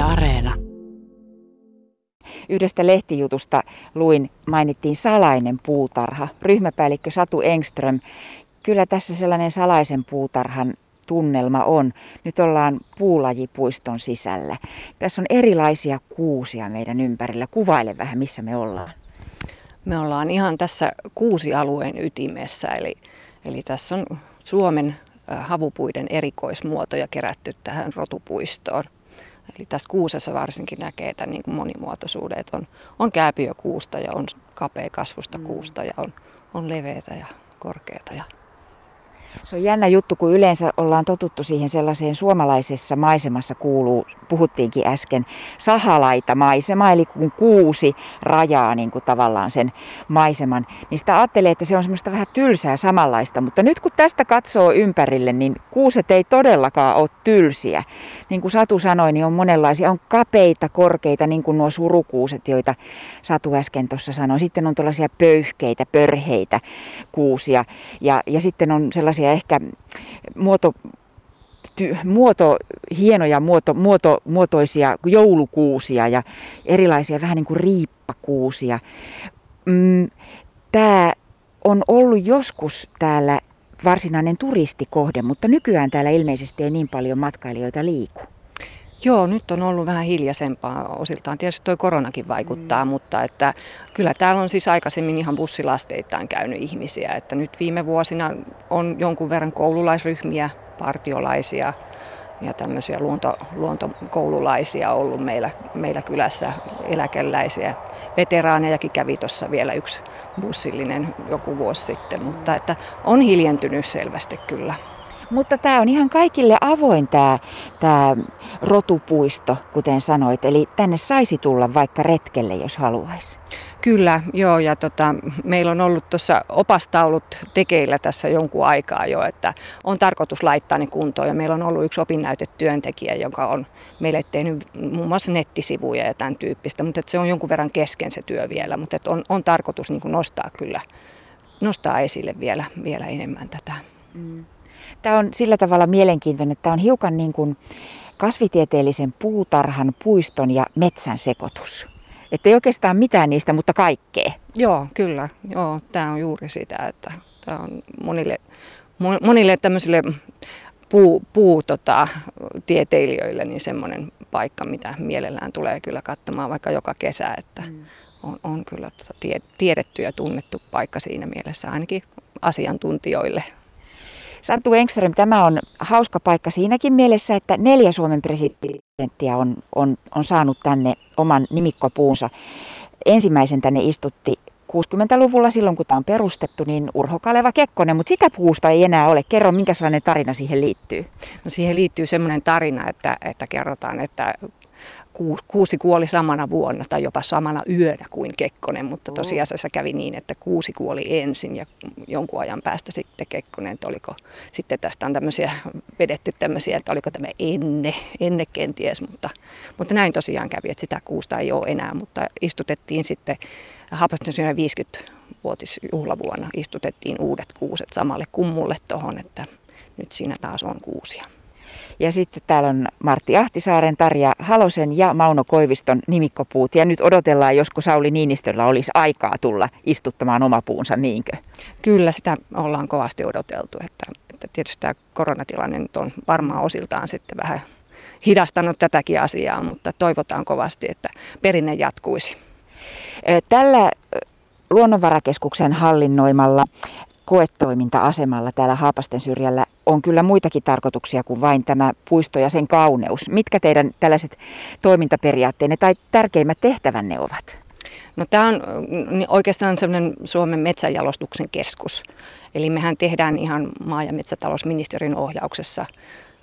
Yle Areena. Yhdestä lehtijutusta luin, mainittiin salainen puutarha. Ryhmäpäällikkö Satu Engström. Kyllä tässä sellainen salaisen puutarhan tunnelma on. Nyt ollaan puulajipuiston sisällä. Tässä on erilaisia kuusia meidän ympärillä. Kuvaile vähän, missä me ollaan. Me ollaan ihan tässä kuusi alueen ytimessä, eli, eli tässä on Suomen havupuiden erikoismuotoja kerätty tähän rotupuistoon. Eli tässä kuusessa varsinkin näkee tämän niin kuin monimuotoisuuden, että on, on kääpiökuusta ja on kapea kasvusta mm. kuusta ja on, on leveätä ja korkeata ja se on jännä juttu, kun yleensä ollaan totuttu siihen sellaiseen suomalaisessa maisemassa kuuluu, puhuttiinkin äsken, sahalaita maisema, eli kun kuusi rajaa niin kuin tavallaan sen maiseman, niin sitä ajattelee, että se on semmoista vähän tylsää samanlaista, mutta nyt kun tästä katsoo ympärille, niin kuuset ei todellakaan ole tylsiä. Niin kuin Satu sanoi, niin on monenlaisia, on kapeita, korkeita, niin kuin nuo surukuuset, joita Satu äsken tuossa sanoi. Sitten on tällaisia pöyhkeitä, pörheitä kuusia ja, ja sitten on sellaisia sellaisia ehkä muoto, ty, muoto, hienoja muoto, muoto, muotoisia joulukuusia ja erilaisia vähän niin kuin riippakuusia. Mm, Tämä on ollut joskus täällä varsinainen turistikohde, mutta nykyään täällä ilmeisesti ei niin paljon matkailijoita liiku. Joo, nyt on ollut vähän hiljaisempaa osiltaan. Tietysti tuo koronakin vaikuttaa, mm. mutta että kyllä täällä on siis aikaisemmin ihan bussilasteittain käynyt ihmisiä. Että nyt viime vuosina on jonkun verran koululaisryhmiä, partiolaisia ja tämmöisiä luonto, luontokoululaisia ollut meillä, meillä kylässä, eläkeläisiä. Veteraanejakin kävi tuossa vielä yksi bussillinen joku vuosi sitten, mutta että on hiljentynyt selvästi kyllä. Mutta tämä on ihan kaikille avoin tämä, tämä rotupuisto, kuten sanoit. Eli tänne saisi tulla vaikka retkelle, jos haluaisi. Kyllä, joo. Ja tota, meillä on ollut tuossa opastaulut tekeillä tässä jonkun aikaa jo, että on tarkoitus laittaa ne kuntoon. Ja meillä on ollut yksi opinnäytetyöntekijä, joka on meille tehnyt muun muassa nettisivuja ja tämän tyyppistä. Mutta se on jonkun verran kesken se työ vielä, mutta on, on tarkoitus niin nostaa kyllä nostaa esille vielä, vielä enemmän tätä. Mm. Tämä on sillä tavalla mielenkiintoinen, että tämä on hiukan niin kuin kasvitieteellisen puutarhan, puiston ja metsän sekoitus. Että ei oikeastaan mitään niistä, mutta kaikkea. Joo, kyllä. Joo, tämä on juuri sitä, että tämä on monille, monille tämmöisille puu, puu tota, tieteilijöille niin semmoinen paikka, mitä mielellään tulee kyllä katsomaan vaikka joka kesä, että mm. on, on kyllä tota, tie, tiedetty ja tunnettu paikka siinä mielessä ainakin asiantuntijoille. Santtu Engström, tämä on hauska paikka siinäkin mielessä, että neljä Suomen presidenttiä on, on, on saanut tänne oman nimikkopuunsa. Ensimmäisen tänne istutti 60-luvulla silloin, kun tämä on perustettu, niin Urho Kaleva Kekkonen, mutta sitä puusta ei enää ole. Kerro, minkälainen tarina siihen liittyy? No siihen liittyy semmoinen tarina, että, että kerrotaan, että kuusi kuoli samana vuonna tai jopa samana yönä kuin Kekkonen, mutta tosiasiassa kävi niin, että kuusi kuoli ensin ja jonkun ajan päästä sitten Kekkonen, että oliko sitten tästä on tämmöisiä vedetty tämmöisiä, että oliko tämä enne, enne kenties, mutta, mutta näin tosiaan kävi, että sitä kuusta ei ole enää, mutta istutettiin sitten Haapasten 50 vuotisjuhlavuonna istutettiin uudet kuuset samalle kummulle tuohon, että nyt siinä taas on kuusia. Ja sitten täällä on Martti Ahtisaaren, Tarja Halosen ja Mauno Koiviston nimikkopuut. Ja nyt odotellaan, josko Sauli Niinistöllä olisi aikaa tulla istuttamaan oma puunsa, niinkö? Kyllä, sitä ollaan kovasti odoteltu. Että, että tietysti tämä koronatilanne nyt on varmaan osiltaan sitten vähän hidastanut tätäkin asiaa, mutta toivotaan kovasti, että perinne jatkuisi. Tällä Luonnonvarakeskuksen hallinnoimalla koetoiminta-asemalla täällä Haapasten syrjällä on kyllä muitakin tarkoituksia kuin vain tämä puisto ja sen kauneus. Mitkä teidän tällaiset toimintaperiaatteenne tai tärkeimmät tehtävänne ovat? No, tämä on oikeastaan sellainen Suomen metsänjalostuksen keskus. Eli mehän tehdään ihan maa- ja metsätalousministerin ohjauksessa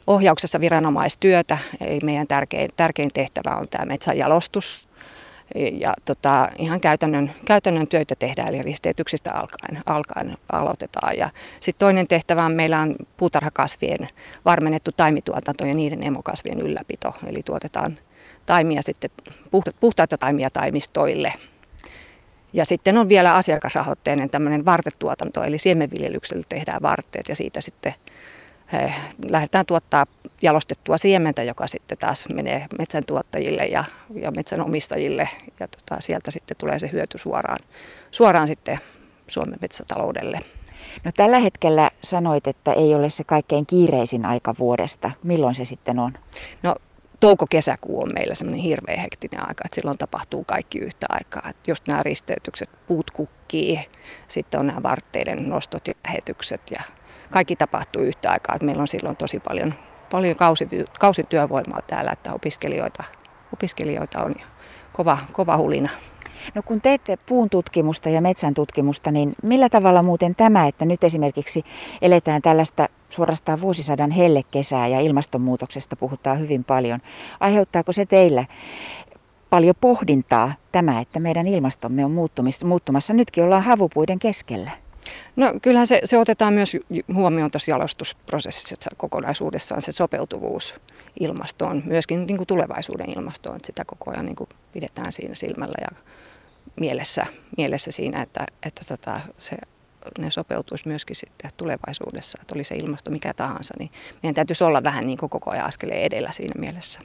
ohjauksessa viranomaistyötä. Eli meidän tärkein, tärkein tehtävä on tämä metsänjalostus, ja tota, ihan käytännön, käytännön työtä tehdään, eli risteytyksistä alkaen, alkaen aloitetaan. Ja sitten toinen tehtävä on, meillä on puutarhakasvien varmennettu taimituotanto ja niiden emokasvien ylläpito. Eli tuotetaan taimia sitten, puhtaita taimia taimistoille. Ja sitten on vielä asiakasrahoitteinen tämmöinen vartetuotanto, eli siemenviljelyksellä tehdään varteet ja siitä sitten lähdetään tuottaa jalostettua siementä, joka sitten taas menee metsän tuottajille ja, ja metsän omistajille ja tota, sieltä sitten tulee se hyöty suoraan, suoraan sitten Suomen metsätaloudelle. No tällä hetkellä sanoit, että ei ole se kaikkein kiireisin aika vuodesta. Milloin se sitten on? No touko-kesäkuu on meillä semmoinen hirveän hektinen aika, että silloin tapahtuu kaikki yhtä aikaa. Että just nämä risteytykset, puut kukkii, sitten on nämä vartteiden nostot ja lähetykset ja kaikki tapahtuu yhtä aikaa. Että meillä on silloin tosi paljon, paljon kausi, kausityövoimaa täällä, että opiskelijoita, opiskelijoita on kova, kova hulina. No kun teette puun tutkimusta ja metsän tutkimusta, niin millä tavalla muuten tämä, että nyt esimerkiksi eletään tällaista suorastaan vuosisadan hellekesää ja ilmastonmuutoksesta puhutaan hyvin paljon, aiheuttaako se teillä paljon pohdintaa tämä, että meidän ilmastomme on muuttumassa? Nytkin ollaan havupuiden keskellä. No kyllähän se, se otetaan myös huomioon tässä jalostusprosessissa kokonaisuudessaan se sopeutuvuus ilmastoon, myöskin niin kuin tulevaisuuden ilmastoon, että sitä koko ajan niin kuin pidetään siinä silmällä ja mielessä, mielessä siinä, että, että tota, se, ne sopeutuisi myöskin sitten tulevaisuudessa, että oli se ilmasto mikä tahansa, niin meidän täytyisi olla vähän niin kuin koko ajan askeleen edellä siinä mielessä.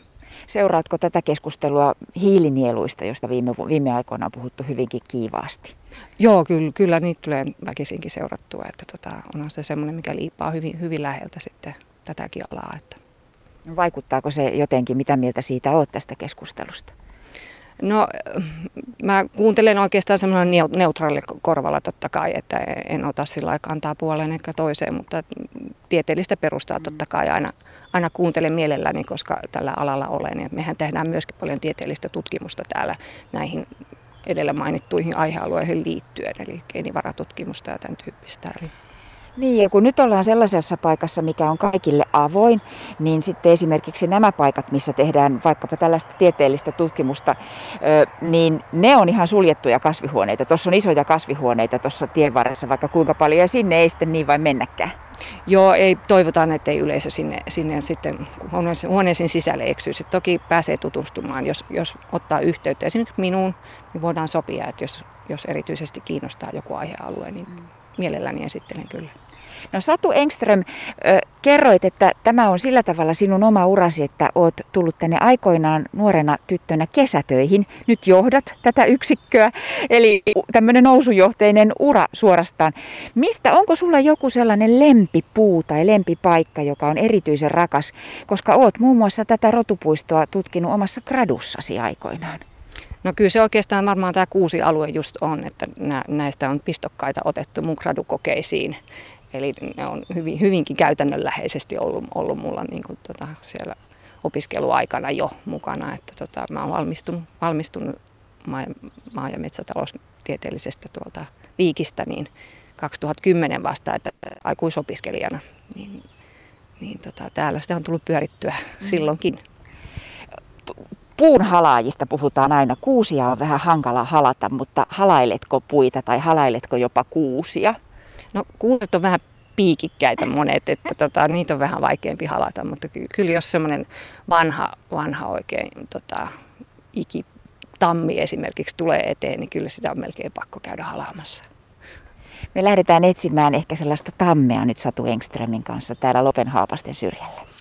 Seuraatko tätä keskustelua hiilinieluista, josta viime, viime aikoina on puhuttu hyvinkin kiivaasti? Joo, kyllä, kyllä niitä tulee väkisinkin seurattua, että tota, onhan se semmoinen, mikä liipaa hyvin, hyvin läheltä sitten tätäkin alaa. Että. Vaikuttaako se jotenkin, mitä mieltä siitä olet tästä keskustelusta? No mä kuuntelen oikeastaan semmoinen neutraali korvalla totta kai, että en ota sillä kantaa puoleen eikä toiseen, mutta tieteellistä perustaa mm. totta kai aina, aina kuuntelen mielelläni, koska tällä alalla olen. Ja mehän tehdään myöskin paljon tieteellistä tutkimusta täällä näihin edellä mainittuihin aihealueihin liittyen, eli geenivaratutkimusta ja tämän tyyppistä. Eli niin, ja kun nyt ollaan sellaisessa paikassa, mikä on kaikille avoin, niin sitten esimerkiksi nämä paikat, missä tehdään vaikkapa tällaista tieteellistä tutkimusta, niin ne on ihan suljettuja kasvihuoneita. Tuossa on isoja kasvihuoneita tuossa tien varressa vaikka kuinka paljon, ja sinne ei sitten niin vain mennäkään. Joo, ei, toivotaan, että ei yleisö sinne, sinne sitten huoneeseen sisälle eksyisi. Toki pääsee tutustumaan, jos, jos ottaa yhteyttä esimerkiksi minuun, niin voidaan sopia, että jos, jos erityisesti kiinnostaa joku aihealue, niin mm mielelläni esittelen kyllä. No Satu Engström, kerroit, että tämä on sillä tavalla sinun oma urasi, että olet tullut tänne aikoinaan nuorena tyttönä kesätöihin. Nyt johdat tätä yksikköä, eli tämmöinen nousujohteinen ura suorastaan. Mistä, onko sulla joku sellainen lempipuu tai lempipaikka, joka on erityisen rakas, koska oot muun muassa tätä rotupuistoa tutkinut omassa gradussasi aikoinaan? No kyllä se oikeastaan varmaan tämä kuusi alue just on, että näistä on pistokkaita otettu mun gradukokeisiin. Eli ne on hyvin, hyvinkin käytännönläheisesti ollut, ollut mulla niin kuin tota siellä opiskeluaikana jo mukana. Että tota, mä oon valmistunut, valmistunut maa, maa- ja metsätaloustieteellisestä tuolta Viikistä niin 2010 vasta, että aikuisopiskelijana. Niin, niin tota, täällä sitä on tullut pyörittyä mm. silloinkin puun halaajista puhutaan aina. Kuusia on vähän hankala halata, mutta halailetko puita tai halailetko jopa kuusia? No kuuset on vähän piikikkäitä monet, että tota, niitä on vähän vaikeampi halata, mutta kyllä jos semmoinen vanha, vanha oikein tota, iki tammi esimerkiksi tulee eteen, niin kyllä sitä on melkein pakko käydä halaamassa. Me lähdetään etsimään ehkä sellaista tammea nyt Satu Engströmin kanssa täällä Lopenhaapasten syrjällä.